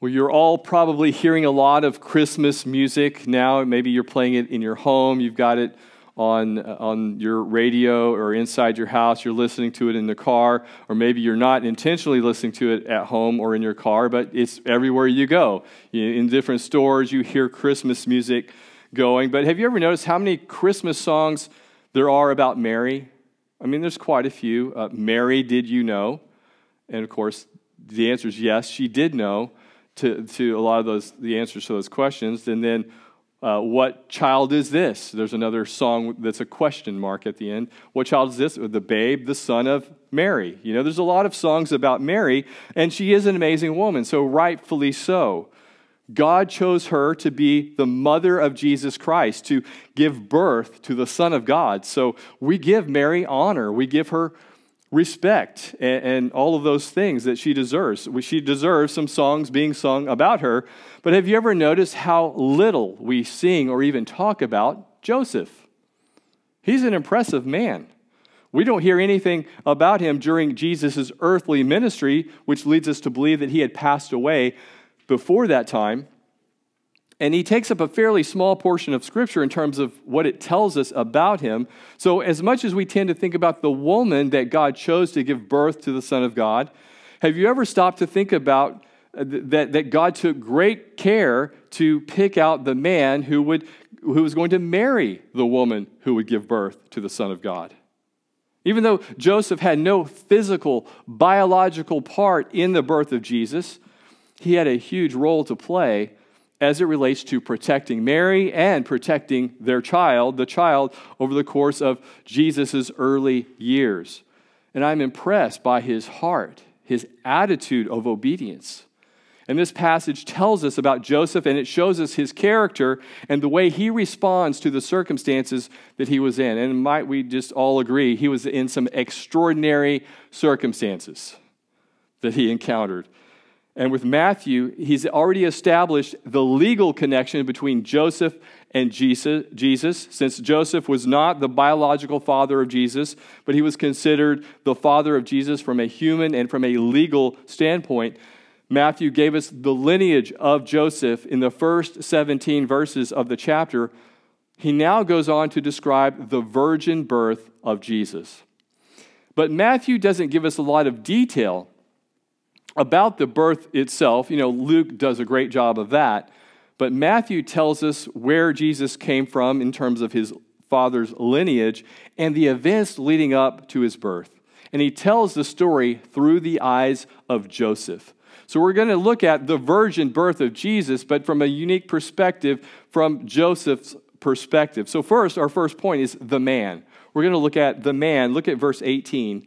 Well, you're all probably hearing a lot of Christmas music now. Maybe you're playing it in your home, you've got it on, on your radio or inside your house, you're listening to it in the car, or maybe you're not intentionally listening to it at home or in your car, but it's everywhere you go. In different stores, you hear Christmas music going. But have you ever noticed how many Christmas songs there are about Mary? I mean, there's quite a few. Uh, Mary, did you know? And of course, the answer is yes, she did know to, to a lot of those the answers to those questions. And then, uh, what child is this? There's another song that's a question mark at the end. What child is this? The babe, the son of Mary. You know, there's a lot of songs about Mary, and she is an amazing woman, so rightfully so. God chose her to be the mother of Jesus Christ, to give birth to the Son of God. So we give Mary honor. We give her respect and, and, all of those things that she deserves. She deserves some songs being sung about her. But have you ever noticed how little we sing or even talk about Joseph? He's an impressive man. We don't hear anything about him during Jesus' earthly ministry, which leads us to believe that he had passed away before that time. And he takes up a fairly small portion of Scripture in terms of what it tells us about him. So, as much as we tend to think about the woman that God chose to give birth to the Son of God, have you ever stopped to think about uh, that, that God took great care to pick out the man who, would, who was going to marry the woman who would give birth to the Son of God? Even though Joseph had no physical, biological part in the birth of Jesus, he had a huge role to play as it relates to protecting Mary and protecting their child, the child, over the course of Jesus' early years. And I'm impressed by his heart, his attitude of obedience. And this passage tells us about Joseph and it shows us his character and the way he responds to the circumstances that he was in. And might we just all agree, he was in some extraordinary circumstances that he encountered. And with Matthew, he's already established the legal connection between Joseph and Jesus, Jesus, since Joseph was not the biological father of Jesus, but he was considered the father of Jesus from a human and from a legal standpoint. Matthew gave us the lineage of Joseph in the first 17 verses of the chapter. He now goes on to describe the virgin birth of Jesus. But Matthew doesn't give us a lot of detail about the birth itself, you know, Luke does a great job of that, but Matthew tells us where Jesus came from in terms of his father's lineage and the events leading up to his birth. And he tells the story through the eyes of Joseph. So we're going to look at the virgin birth of Jesus, but from a unique perspective, from Joseph's perspective. So, first, our first point is the man. We're going to look at the man. Look at verse 18.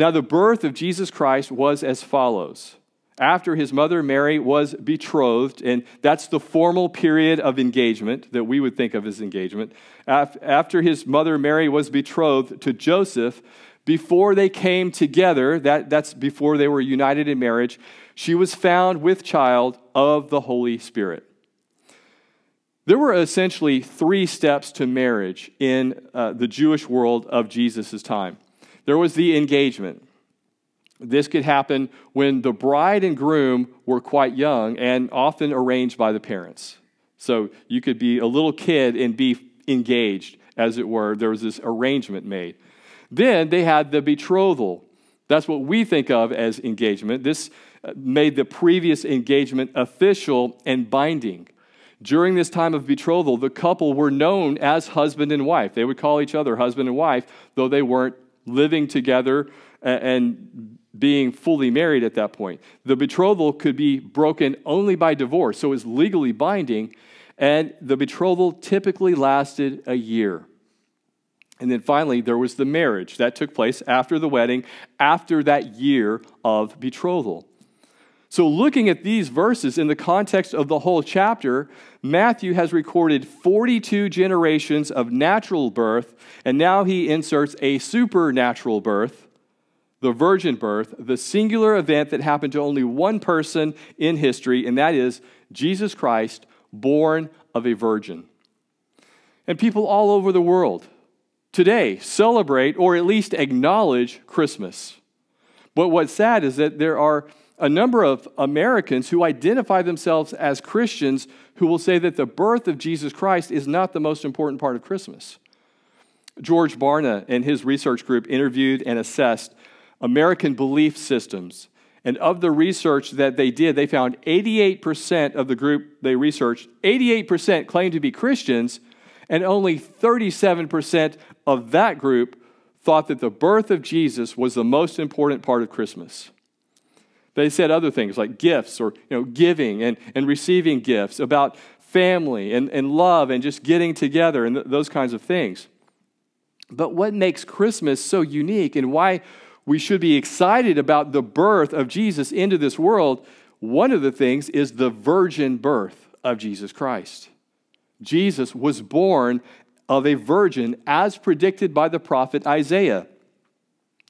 Now, the birth of Jesus Christ was as follows. After his mother Mary was betrothed, and that's the formal period of engagement that we would think of as engagement. After his mother Mary was betrothed to Joseph, before they came together, that, that's before they were united in marriage, she was found with child of the Holy Spirit. There were essentially three steps to marriage in uh, the Jewish world of Jesus' time. There was the engagement. This could happen when the bride and groom were quite young and often arranged by the parents. So you could be a little kid and be engaged, as it were. There was this arrangement made. Then they had the betrothal. That's what we think of as engagement. This uh, made the previous engagement official and binding. During this time of betrothal, the couple were known as husband and wife. They would call each other husband and wife, though they weren't living together and being fully married at that point. The betrothal could be broken only by divorce, so it was legally binding, and the betrothal typically lasted a year. And then finally, there was the marriage that took place after the wedding, after that year of betrothal. So, looking at these verses in the context of the whole chapter, Matthew has recorded 42 generations of natural birth, and now he inserts a supernatural birth, the virgin birth, the singular event that happened to only one person in history, and that is Jesus Christ, born of a virgin. And people all over the world today celebrate or at least acknowledge Christmas. But what's sad is that there are a number of Americans who identify themselves as Christians who will say that the birth of Jesus Christ is not the most important part of Christmas. George Barna and his research group interviewed and assessed American belief systems. And of the research that they did, they found 88% of the group they researched, 88% claimed to be Christians, and only 37% of that group thought that the birth of Jesus was the most important part of Christmas. They said other things like gifts or you know, giving and, and receiving gifts, about family and, and love and just getting together and th- those kinds of things. But what makes Christmas so unique and why we should be excited about the birth of Jesus into this world, one of the things is the virgin birth of Jesus Christ. Jesus was born of a virgin as predicted by the prophet Isaiah.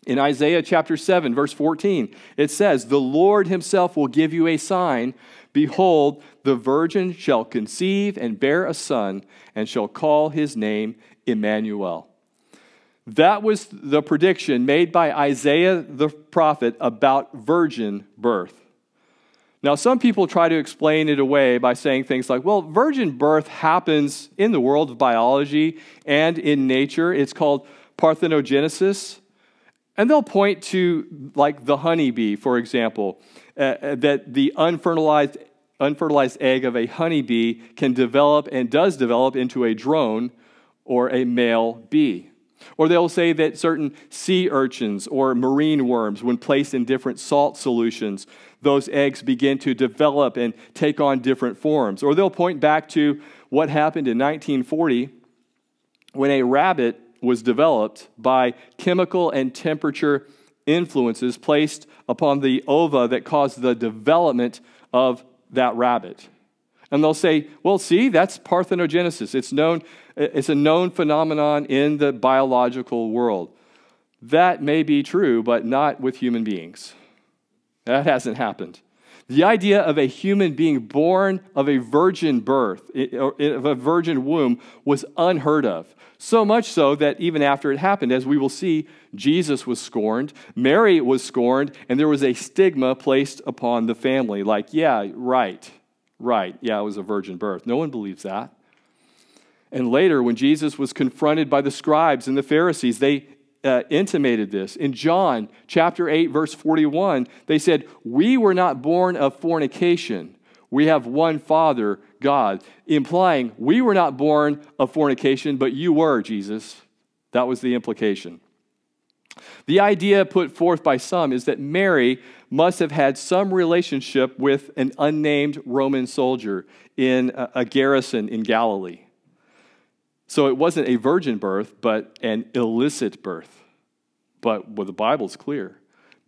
In Isaiah chapter 7, verse 14, it says, The Lord himself will give you a sign. Behold, the virgin shall conceive and bear a son, and shall call his name Emmanuel. That was the prediction made by Isaiah the prophet about virgin birth. Now, some people try to explain it away by saying things like, well, virgin birth happens in the world of biology and in nature. It's called parthenogenesis. And they'll point to, like, the honeybee, for example, uh, uh that the unfertilized, unfertilized egg of a honeybee can develop and does develop into a drone or a male bee. Or they'll say that certain sea urchins or marine worms, when placed in different salt solutions, those eggs begin to develop and take on different forms. Or they'll point back to what happened in 1940 when a rabbit was developed by chemical and temperature influences placed upon the ova that caused the development of that rabbit. And they'll say, well, see, that's parthenogenesis. It's known it's a known phenomenon in the biological world. That may be true, but not with human beings. That hasn't happened. The idea of a human being born of a virgin birth, of a virgin womb, was unheard of. So much so that even after it happened, as we will see, Jesus was scorned, Mary was scorned, and there was a stigma placed upon the family like, yeah, right, right, yeah, it was a virgin birth. No one believes that. And later, when Jesus was confronted by the scribes and the Pharisees, they uh, intimated this. In John chapter 8, verse 41, they said, We were not born of fornication. We have one Father, God, implying we were not born of fornication, but you were, Jesus. That was the implication. The idea put forth by some is that Mary must have had some relationship with an unnamed Roman soldier in a garrison in Galilee. So it wasn't a virgin birth, but an illicit birth. But well, the Bible's clear.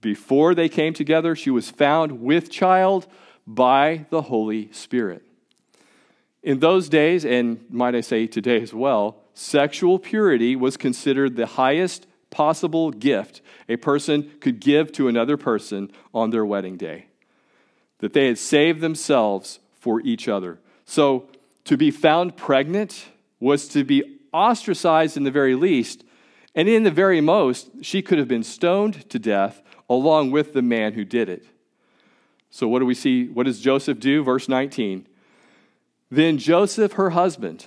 Before they came together, she was found with child by the Holy Spirit. In those days, and might I say today as well, sexual purity was considered the highest possible gift a person could give to another person on their wedding day. That they had saved themselves for each other. So to be found pregnant was to be ostracized in the very least, and in the very most, she could have been stoned to death along with the man who did it. So, what do we see? What does Joseph do? Verse 19. Then Joseph, her husband,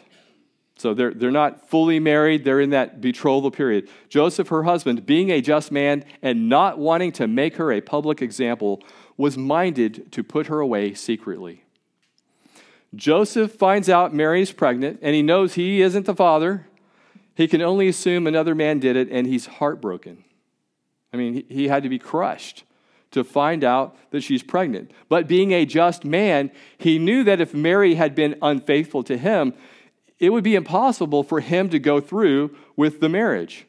so they're, they're not fully married, they're in that betrothal period. Joseph, her husband, being a just man and not wanting to make her a public example, was minded to put her away secretly. Joseph finds out Mary is pregnant, and he knows he isn't the father. He can only assume another man did it, and he's heartbroken. I mean, he had to be crushed to find out that she's pregnant. But being a just man, he knew that if Mary had been unfaithful to him, it would be impossible for him to go through with the marriage.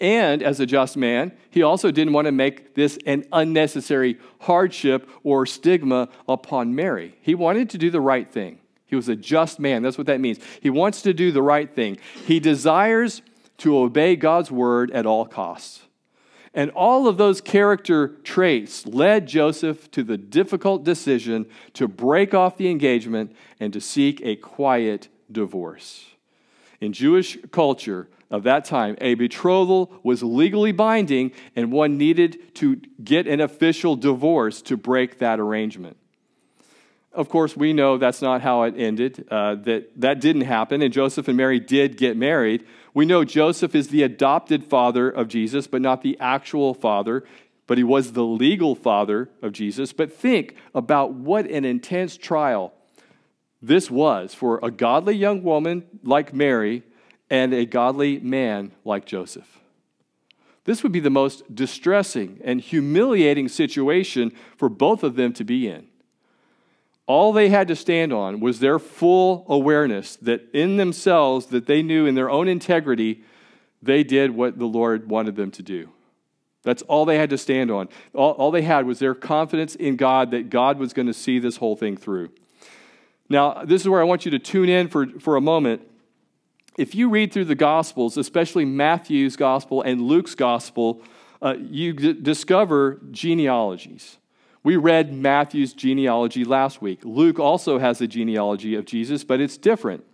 And as a just man, he also didn't want to make this an unnecessary hardship or stigma upon Mary. He wanted to do the right thing. He was a just man. That's what that means. He wants to do the right thing. He desires to obey God's word at all costs. And all of those character traits led Joseph to the difficult decision to break off the engagement and to seek a quiet divorce. In Jewish culture of that time, a betrothal was legally binding, and one needed to get an official divorce to break that arrangement. Of course, we know that's not how it ended, uh, that that didn't happen, and Joseph and Mary did get married. We know Joseph is the adopted father of Jesus, but not the actual father, but he was the legal father of Jesus. But think about what an intense trial this was for a godly young woman like Mary and a godly man like Joseph. This would be the most distressing and humiliating situation for both of them to be in. All they had to stand on was their full awareness that in themselves, that they knew in their own integrity, they did what the Lord wanted them to do. That's all they had to stand on. All, all they had was their confidence in God that God was going to see this whole thing through. Now, this is where I want you to tune in for, for a moment. If you read through the Gospels, especially Matthew's Gospel and Luke's Gospel, uh, you d- discover genealogies. We read Matthew's genealogy last week. Luke also has a genealogy of Jesus, but it's different.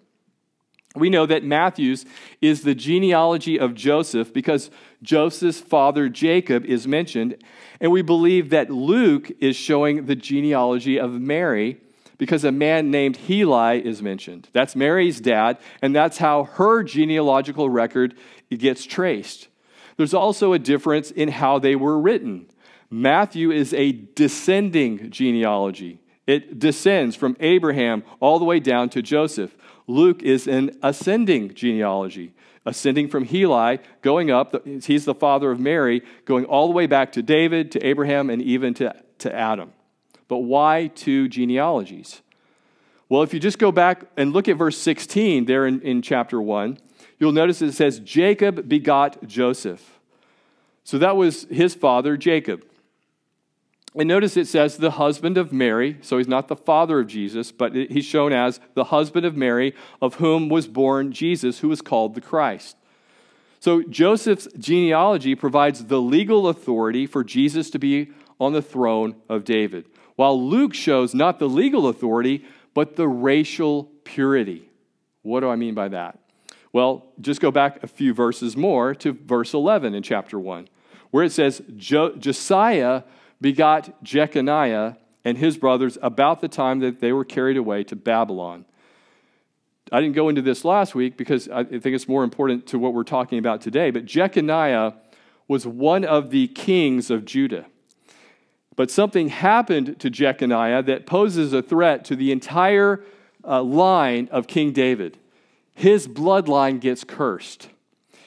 We know that Matthew's is the genealogy of Joseph because Joseph's father Jacob is mentioned. And we believe that Luke is showing the genealogy of Mary because a man named Heli is mentioned. That's Mary's dad, and that's how her genealogical record gets traced. There's also a difference in how they were written. Matthew is a descending genealogy. It descends from Abraham all the way down to Joseph. Luke is an ascending genealogy, ascending from Heli, going up. He's the father of Mary, going all the way back to David, to Abraham, and even to, to Adam. But why two genealogies? Well, if you just go back and look at verse 16 there in, in chapter 1, you'll notice it says, Jacob begot Joseph. So that was his father, Jacob. And notice it says the husband of Mary, so he's not the father of Jesus, but he's shown as the husband of Mary, of whom was born Jesus, who was called the Christ. So Joseph's genealogy provides the legal authority for Jesus to be on the throne of David while Luke shows not the legal authority, but the racial purity. What do I mean by that? Well, just go back a few verses more to verse 11 in chapter 1, where it says, jo- Josiah begot Jeconiah and his brothers about the time that they were carried away to Babylon. I didn't go into this last week because I think it's more important to what we're talking about today, but Jeconiah was one of the kings of Judah. But something happened to Jeconiah that poses a threat to the entire uh, line of King David. His bloodline gets cursed.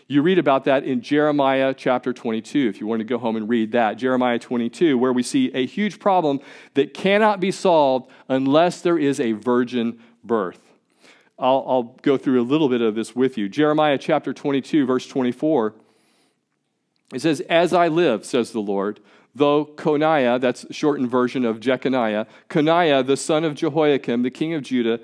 You read about that in Jeremiah chapter 22, if you want to go home and read that. Jeremiah 22, where we see a huge problem that cannot be solved unless there is a virgin birth. I'll, I'll go through a little bit of this with you. Jeremiah chapter 22, verse 24. It says, As I live, says the Lord, though Coniah, that's shortened version of Jeconiah, Coniah, the son of Jehoiakim, the king of Judah,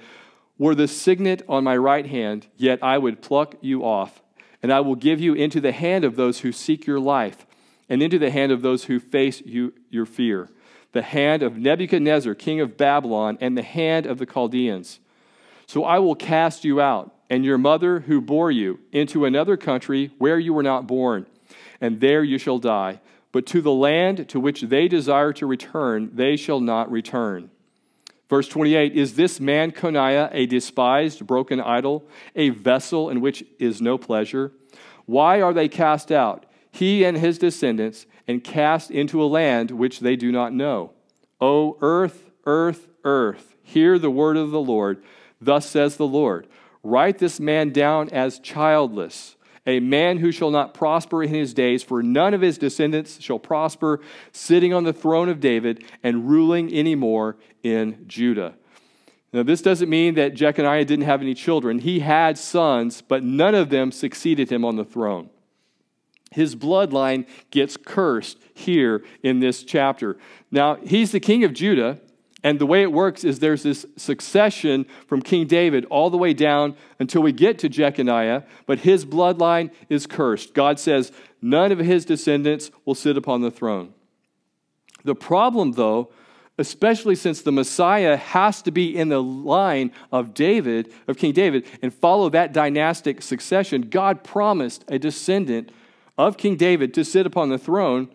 were the signet on my right hand, yet I would pluck you off, and I will give you into the hand of those who seek your life, and into the hand of those who face you, your fear, the hand of Nebuchadnezzar, king of Babylon, and the hand of the Chaldeans. So I will cast you out, and your mother who bore you, into another country where you were not born, and there you shall die but to the land to which they desire to return, they shall not return. Verse 28 Is this man Coniah a despised, broken idol, a vessel in which is no pleasure? Why are they cast out, he and his descendants, and cast into a land which they do not know? O earth, earth, earth, hear the word of the Lord. Thus says the Lord Write this man down as childless a man who shall not prosper in his days, for none of his descendants shall prosper, sitting on the throne of David and ruling anymore in Judah. Now, this doesn't mean that Jeconiah didn't have any children. He had sons, but none of them succeeded him on the throne. His bloodline gets cursed here in this chapter. Now, he's the king of Judah, and the way it works is there's this succession from King David all the way down until we get to Jeconiah, but his bloodline is cursed. God says none of his descendants will sit upon the throne. The problem, though, especially since the Messiah has to be in the line of David, of King David, and follow that dynastic succession. God promised a descendant of King David to sit upon the throne.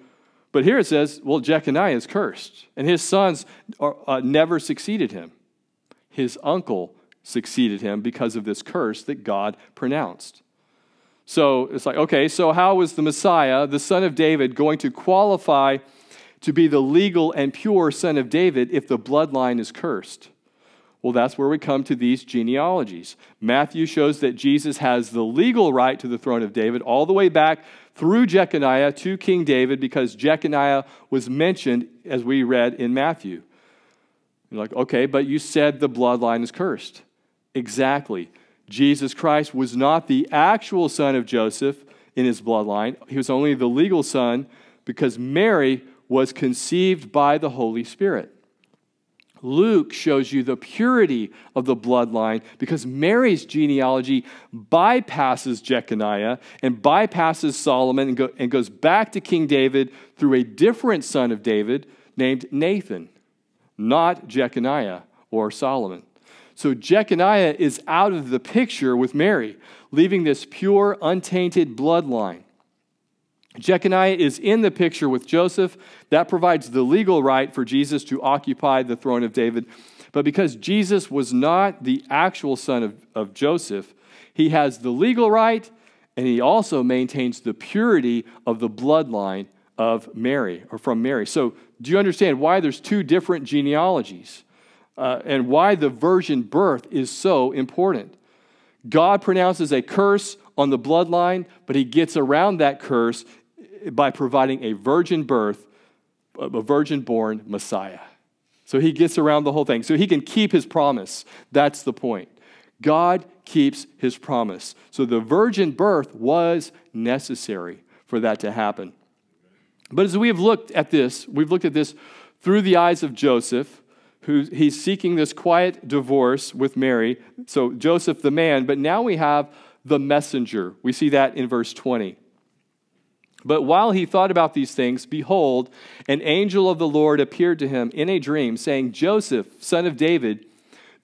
But here it says, well, Jeconiah is cursed, and his sons are, uh, never succeeded him. His uncle succeeded him because of this curse that God pronounced. So it's like, okay, so how was the Messiah, the son of David, going to qualify to be the legal and pure son of David if the bloodline is cursed? Well, that's where we come to these genealogies. Matthew shows that Jesus has the legal right to the throne of David all the way back through Jeconiah to King David because Jeconiah was mentioned as we read in Matthew. You're like, okay, but you said the bloodline is cursed. Exactly. Jesus Christ was not the actual son of Joseph in his bloodline, he was only the legal son because Mary was conceived by the Holy Spirit. Luke shows you the purity of the bloodline because Mary's genealogy bypasses Jeconiah and bypasses Solomon and, go, and, goes back to King David through a different son of David named Nathan, not Jeconiah or Solomon. So Jeconiah is out of the picture with Mary, leaving this pure, untainted bloodline. Jeconiah is in the picture with Joseph. That provides the legal right for Jesus to occupy the throne of David. But because Jesus was not the actual son of, of Joseph, he has the legal right and he also maintains the purity of the bloodline of Mary or from Mary. So, do you understand why there's two different genealogies? uh, and why the virgin birth is so important. God pronounces a curse on the bloodline, but he gets around that curse by providing a virgin birth, a virgin born Messiah. So he gets around the whole thing. So he can keep his promise. That's the point. God keeps his promise. So the virgin birth was necessary for that to happen. But as we have looked at this, we've looked at this through the eyes of Joseph who he's seeking this quiet divorce with Mary. So Joseph the man, but now we have the messenger. We see that in verse 20. But while he thought about these things, behold, an angel of the Lord appeared to him in a dream, saying, Joseph, son of David,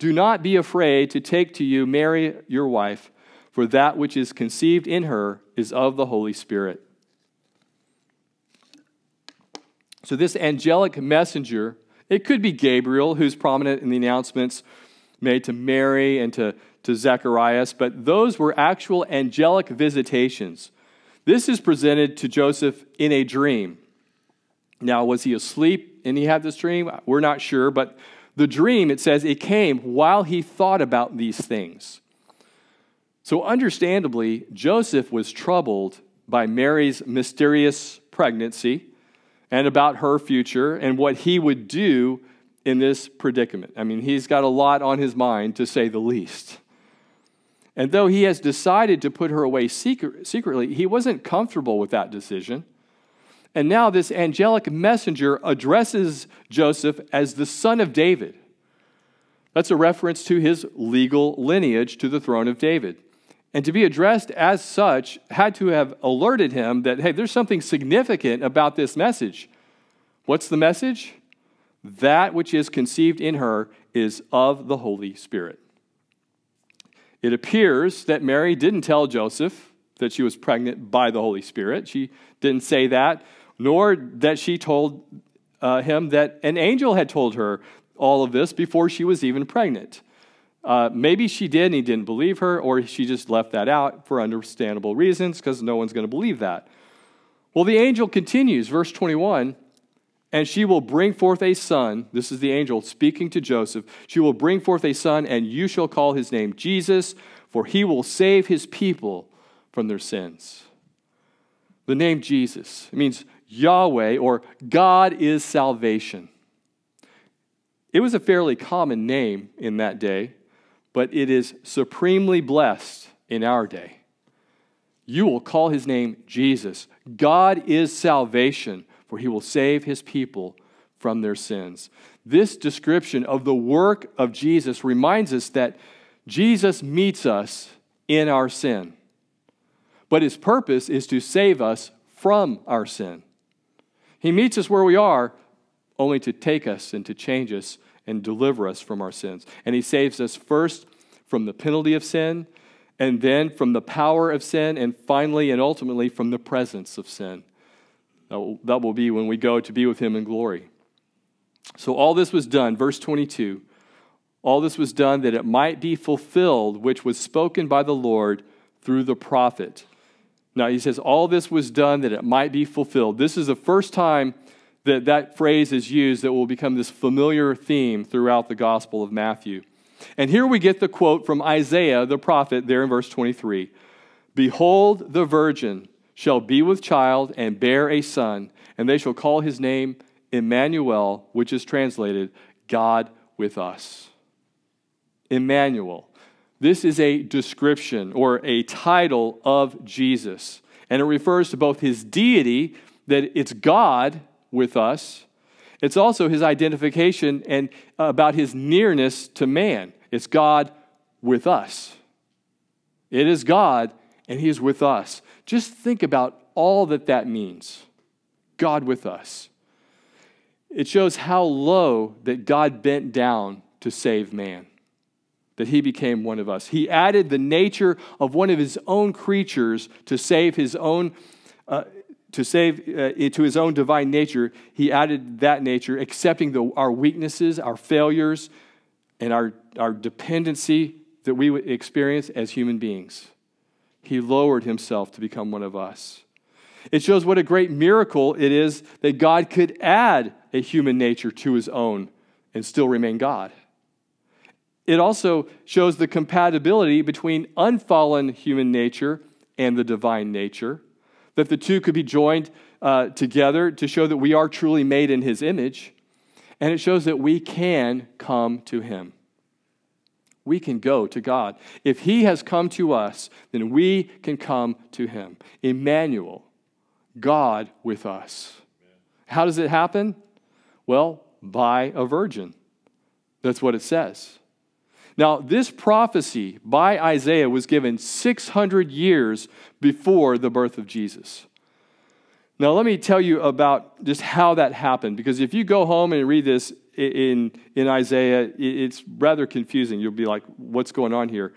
do not be afraid to take to you Mary, your wife, for that which is conceived in her is of the Holy Spirit. So, this angelic messenger it could be Gabriel, who's prominent in the announcements made to Mary and to, to Zacharias, but those were actual angelic visitations. This is presented to Joseph in a dream. Now, was he asleep and he had this dream? We're not sure, but the dream, it says, it came while he thought about these things. So, understandably, Joseph was troubled by Mary's mysterious pregnancy and about her future and what he would do in this predicament. I mean, he's got a lot on his mind, to say the least. And though he has decided to put her away secret, secretly, he wasn't comfortable with that decision. And now this angelic messenger addresses Joseph as the son of David. That's a reference to his legal lineage to the throne of David. And to be addressed as such had to have alerted him that, hey, there's something significant about this message. What's the message? That which is conceived in her is of the Holy Spirit. It appears that Mary didn't tell Joseph that she was pregnant by the Holy Spirit. She didn't say that, nor that she told uh, him that an angel had told her all of this before she was even pregnant. Uh, maybe she did and he didn't believe her, or she just left that out for understandable reasons because no one's going to believe that. Well, the angel continues, verse 21 and she will bring forth a son. This is the angel speaking to Joseph. She will bring forth a son, and you shall call his name Jesus, for he will save his people from their sins. The name Jesus means Yahweh or God is salvation. It was a fairly common name in that day but it is supremely blessed in our day. You will call his name Jesus. God is salvation, for he will save his people from their sins. This description of the work of Jesus reminds us that Jesus meets us in our sin, but his purpose is to save us from our sin. He meets us where we are only to take us and to change us and deliver us from our sins. And He saves us first from the penalty of sin, and then from the power of sin, and finally and ultimately from the presence of sin. That will, be when we go to be with Him in glory. So all this was done, verse 22. All this was done that it might be fulfilled, which was spoken by the Lord through the prophet. Now, he says, all this was done that it might be fulfilled. This is the first time that that phrase is used that will become this familiar theme throughout the Gospel of Matthew. And here we get the quote from Isaiah the prophet there in verse 23 Behold, the virgin shall be with child and bear a son, and they shall call his name Emmanuel, which is translated God with us. Emmanuel. This is a description or a title of Jesus, and it refers to both his deity, that it's God with us. It's also his identification and about his nearness to man. It's God with us. It is God, and he is with us. Just think about all that that means God with us. It shows how low that God bent down to save man, that he became one of us. He added the nature of one of his own creatures to save his own. Uh, to save uh, to his own divine nature, he added that nature, accepting the, our weaknesses, our failures, and our, our dependency that we would experience as human beings. He lowered himself to become one of us. It shows what a great miracle it is that God could add a human nature to his own and still remain God. It also shows the compatibility between unfallen human nature and the divine nature, that the two could be joined uh, together to show that we are truly made in his image, and it shows that we can come to him. We can go to God. If he has come to us, then we can come to him. Emmanuel, God with us. How does it happen? Well, by a virgin. That's what it says. Now, this prophecy by Isaiah was given 600 years before the birth of Jesus. Now, let me tell you about just how that happened, because if you go home and read this in, in Isaiah, it's rather confusing. You'll be like, what's going on here?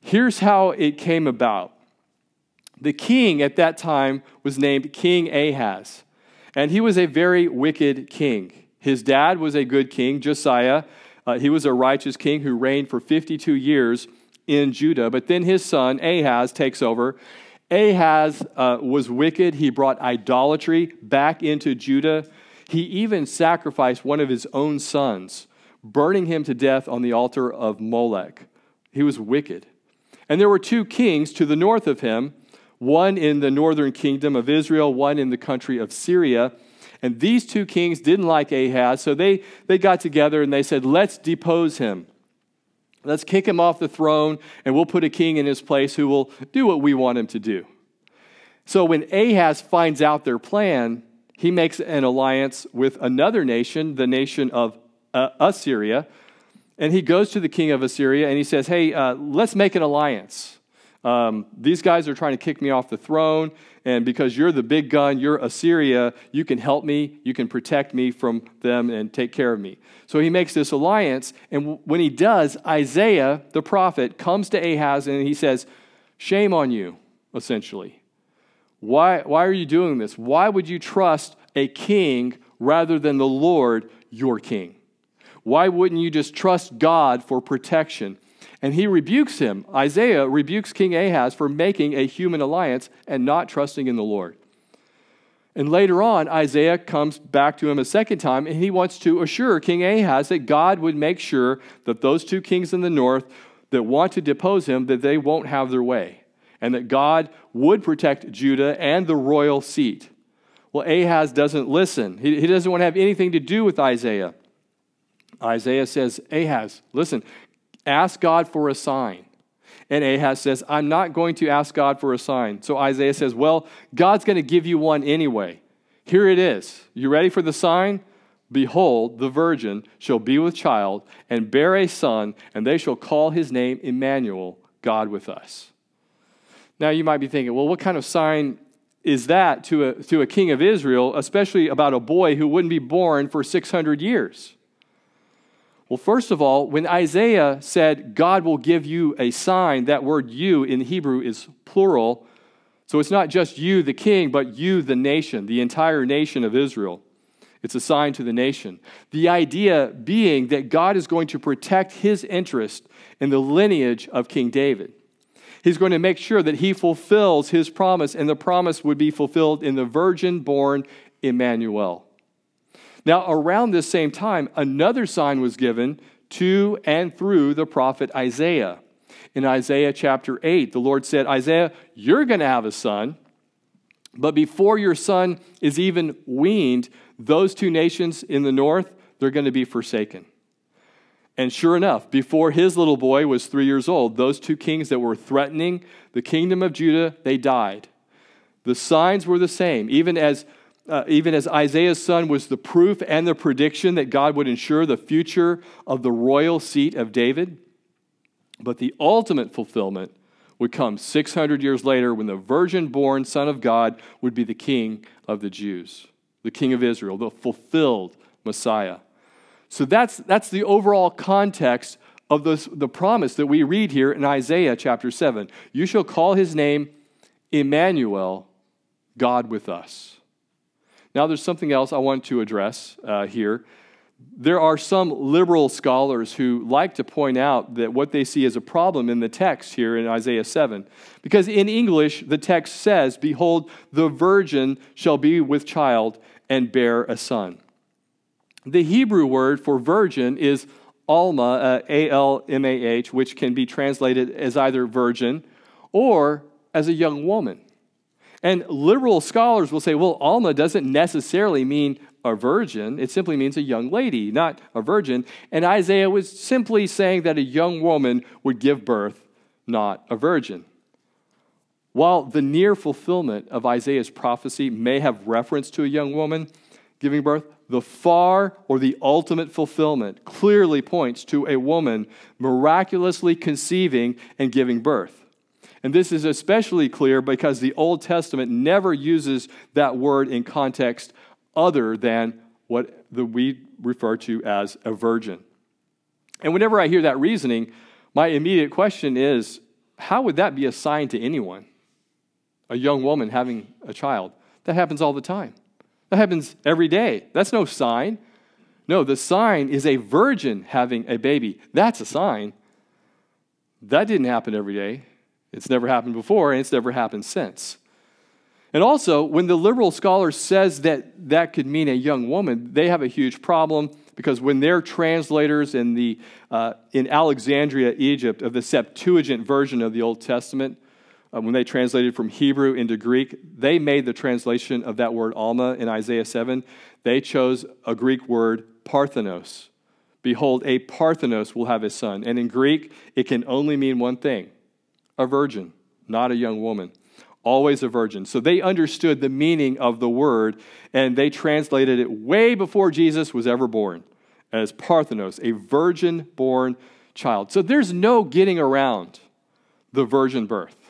Here's how it came about the king at that time was named King Ahaz, and he was a very wicked king. His dad was a good king, Josiah. Uh, he was a righteous king who reigned for 52 years in Judah, but then his son Ahaz takes over. Ahaz uh, was wicked. He brought idolatry back into Judah. He even sacrificed one of his own sons, burning him to death on the altar of Molech. He was wicked. And there were two kings to the north of him one in the northern kingdom of Israel, one in the country of Syria. And these two kings didn't like Ahaz, so they, they got together and they said, Let's depose him. Let's kick him off the throne, and we'll put a king in his place who will do what we want him to do. So when Ahaz finds out their plan, he makes an alliance with another nation, the nation of uh, Assyria. And he goes to the king of Assyria and he says, Hey, uh, let's make an alliance. Um, these guys are trying to kick me off the throne, and because you're the big gun, you're Assyria, you can help me, you can protect me from them and take care of me. So he makes this alliance, and when he does, Isaiah, the prophet, comes to Ahaz and he says, Shame on you, essentially. Why, why are you doing this? Why would you trust a king rather than the Lord, your king? Why wouldn't you just trust God for protection? And he rebukes him. Isaiah rebukes King Ahaz for making a human alliance and not trusting in the Lord. And later on, Isaiah comes back to him a second time and he wants to assure King Ahaz that God would make sure that those two kings in the north that want to depose him that they won't have their way and that God would protect Judah and the royal seat. Well, Ahaz doesn't listen. He, he doesn't want to have anything to do with Isaiah. Isaiah says, Ahaz, listen, Ask God for a sign. And Ahaz says, I'm not going to ask God for a sign. So Isaiah says, Well, God's going to give you one anyway. Here it is. You ready for the sign? Behold, the virgin shall be with child and bear a son, and they shall call his name Emmanuel, God with us. Now you might be thinking, well, what kind of sign is that to a, to a king of Israel, especially about a boy who wouldn't be born for 600 years? Well, first of all, when Isaiah said, God will give you a sign, that word you in Hebrew is plural. So it's not just you, the king, but you, the nation, the entire nation of Israel. It's a sign to the nation. The idea being that God is going to protect his interest in the lineage of King David. He's going to make sure that he fulfills his promise, and the promise would be fulfilled in the virgin born Emmanuel. Now, around this same time, another sign was given to and through the prophet Isaiah. In Isaiah chapter 8, the Lord said, Isaiah, you're going to have a son, but before your son is even weaned, those two nations in the north, they're going to be forsaken. And sure enough, before his little boy was three years old, those two kings that were threatening the kingdom of Judah, they died. The signs were the same. Even as, uh, even as Isaiah's son was the proof and the prediction that God would ensure the future of the royal seat of David. But the ultimate fulfillment would come 600 years later when the virgin born Son of God would be the king of the Jews, the king of Israel, the fulfilled Messiah. So that's, that's the overall context of this, the promise that we read here in Isaiah chapter 7. You shall call his name Emmanuel, God with us. Now, there's something else I want to address uh, here. There are some liberal scholars who like to point out that what they see as a problem in the text here in Isaiah 7. Because in English, the text says, Behold, the virgin shall be with child and bear a son. The Hebrew word for virgin is Alma, uh, A L M A H, which can be translated as either virgin or as a young woman. And liberal scholars will say, well, Alma doesn't necessarily mean a virgin, it simply means a young lady, not a virgin. And Isaiah was simply saying that a young woman would give birth, not a virgin. While the near fulfillment of Isaiah's prophecy may have reference to a young woman giving birth, the far or the ultimate fulfillment clearly points to a woman miraculously conceiving and giving birth. And this is especially clear because the Old Testament never uses that word in context other than what the, we refer to as a virgin. And whenever I hear that reasoning, my immediate question is how would that be a sign to anyone? A young woman having a child. That happens all the time. That happens every day. That's no sign. No, the sign is a virgin having a baby. That's a sign. That didn't happen every day. It's never happened before, and it's never happened since. And also, when the liberal scholar says that that could mean a young woman, they have a huge problem because when their translators in, the, uh, in Alexandria, Egypt, of the Septuagint version of the Old Testament, uh, when they translated from Hebrew into Greek, they made the translation of that word Alma in Isaiah 7. They chose a Greek word, Parthenos. Behold, a Parthenos will have a son. And in Greek, it can only mean one thing a virgin, not a young woman. Always a virgin. So they understood the meaning of the word, and they translated it way before Jesus was ever born as Parthenos, a virgin born child. So there's no getting around the virgin birth.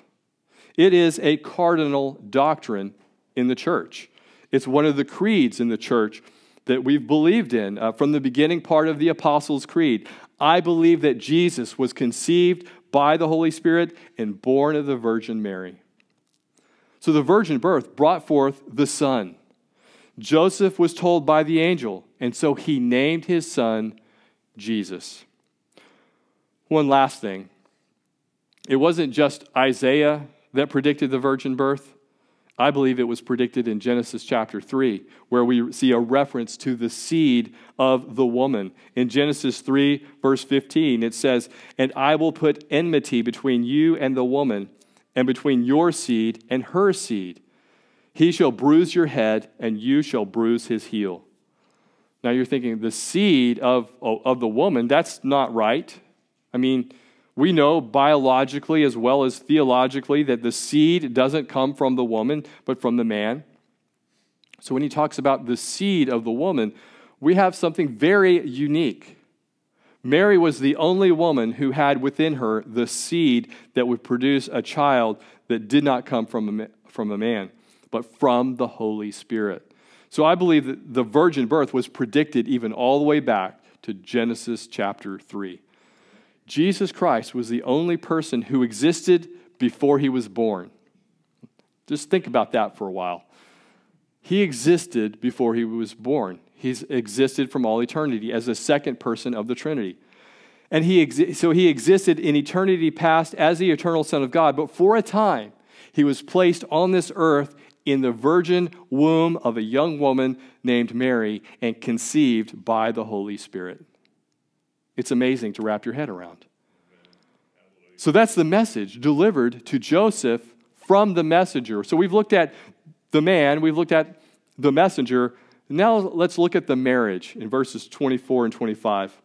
It is a cardinal doctrine in the church. It's one of the creeds in the church that we've believed in uh, from the beginning part of the Apostles' Creed. I believe that Jesus was conceived by the Holy Spirit and born of the Virgin Mary. So the virgin birth brought forth the Son. Joseph was told by the angel, and so he named his son Jesus. One last thing it wasn't just Isaiah that predicted the virgin birth? I believe it was predicted in Genesis chapter 3, where we see a reference to the seed of the woman. In Genesis 3, verse 15, it says, And I will put enmity between you and the woman, and between your seed and her seed. He shall bruise your head, and you shall bruise his heel. Now you're thinking, the seed of, of the woman, that's not right. I mean, we know biologically as well as theologically that the seed doesn't come from the woman, but from the man. So when he talks about the seed of the woman, we have something very unique. Mary was the only woman who had within her the seed that would produce a child that did not come from a, from a man. but from the Holy Spirit. So I believe that the virgin birth was predicted even all the way back to Genesis chapter 3. Jesus Christ was the only person who existed before he was born. Just think about that for a while. He existed before he was born. He's existed from all eternity as the second person of the Trinity. And he exi- so he existed in eternity past as the eternal Son of God, but for a time, he was placed on this earth in the virgin womb of a young woman named Mary and conceived by the Holy Spirit. It's amazing to wrap your head around. So that's the message delivered to Joseph from the messenger. So we've looked at the man, we've looked at the messenger. Now let's look at the marriage in verses 24 and 25.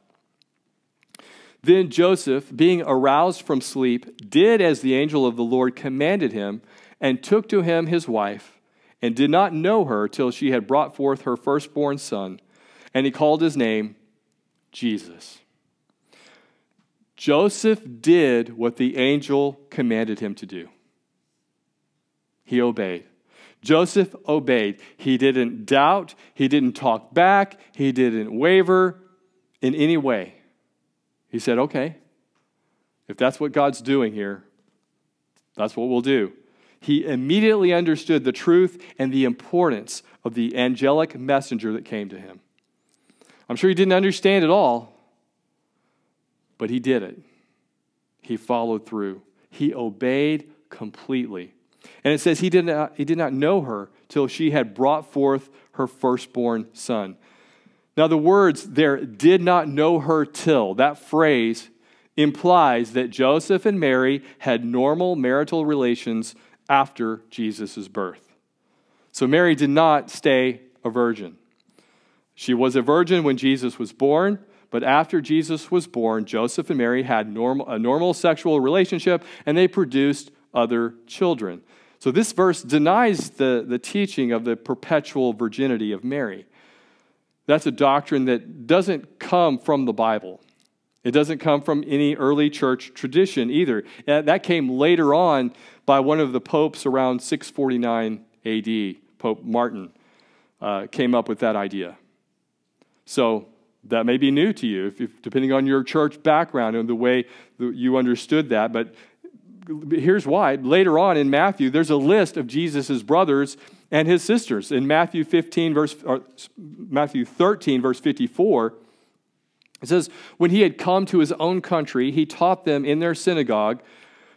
Then Joseph, being aroused from sleep, did as the angel of the Lord commanded him, and took to him his wife, and did not know her till she had brought forth her firstborn son, and he called his name Jesus. Joseph did what the angel commanded him to do. He obeyed. Joseph obeyed. He didn't doubt, he didn't talk back, he didn't waver in any way. He said, okay, if that's what God's doing here, that's what we'll do. He immediately understood the truth and the importance of the angelic messenger that came to him. I'm sure he didn't understand it all, but he did it. He followed through, he obeyed completely. And it says he did not, he did not know her till she had brought forth her firstborn son. Now, the words there, did not know her till, that phrase implies that Joseph and Mary had normal marital relations after Jesus' birth. So Mary did not stay a virgin. She was a virgin when Jesus was born, but after Jesus was born, Joseph and Mary had normal, a normal sexual relationship and they produced other children. So this verse denies the, the teaching of the perpetual virginity of Mary. That's a doctrine that doesn't come from the Bible. It doesn't come from any early church tradition either. That came later on by one of the popes around 649 AD. Pope Martin uh, came up with that idea. So that may be new to you, if, if, depending on your church background and the way that you understood that. But here's why. Later on in Matthew, there's a list of Jesus' brothers and his sisters. In Matthew 15, verse, Matthew 13, verse 54, it says, When he had come to his own country, he taught them in their synagogue,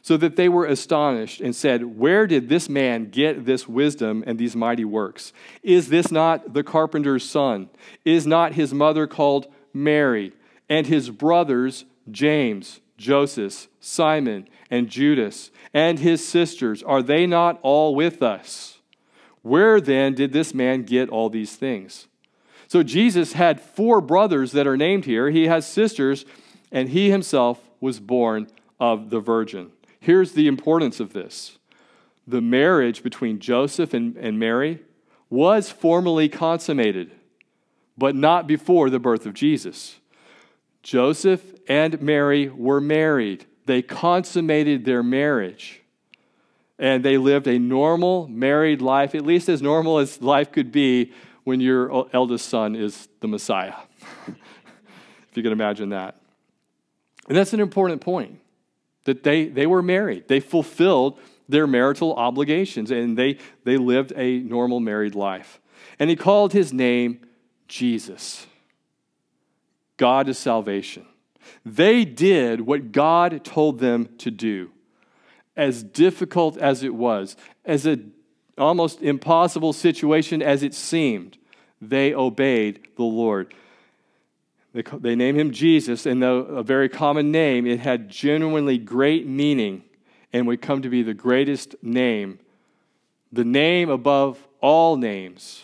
so that they were astonished and said, Where did this man get this wisdom and these mighty works? Is this not the carpenter's son? Is not his mother called Mary, and his brothers James, Joseph, Simon, and Judas, and his sisters? Are they not all with us? Where then did this man get all these things? So Jesus had four brothers that are named here. He has sisters, and he himself was born of the virgin. Here's the importance of this the marriage between Joseph and, and Mary was formally consummated, but not before the birth of Jesus. Joseph and Mary were married, they consummated their marriage and they lived a normal married life, at least as normal as life could be when your eldest son is the Messiah. if you can imagine that. And that's an important point that they, they were married, they fulfilled their marital obligations, and they, they lived a normal married life. And he called his name Jesus. God is salvation. They did what God told them to do as difficult as it was, as an almost impossible situation as it seemed, they obeyed the Lord. They, they name him Jesus, and though a very common name, it had genuinely great meaning and would come to be the greatest name, the name above all names,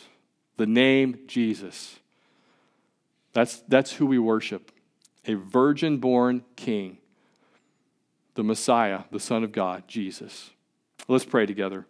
the name Jesus. That's, that's who we worship a virgin born king the Messiah, the Son of God, Jesus. Let's pray together.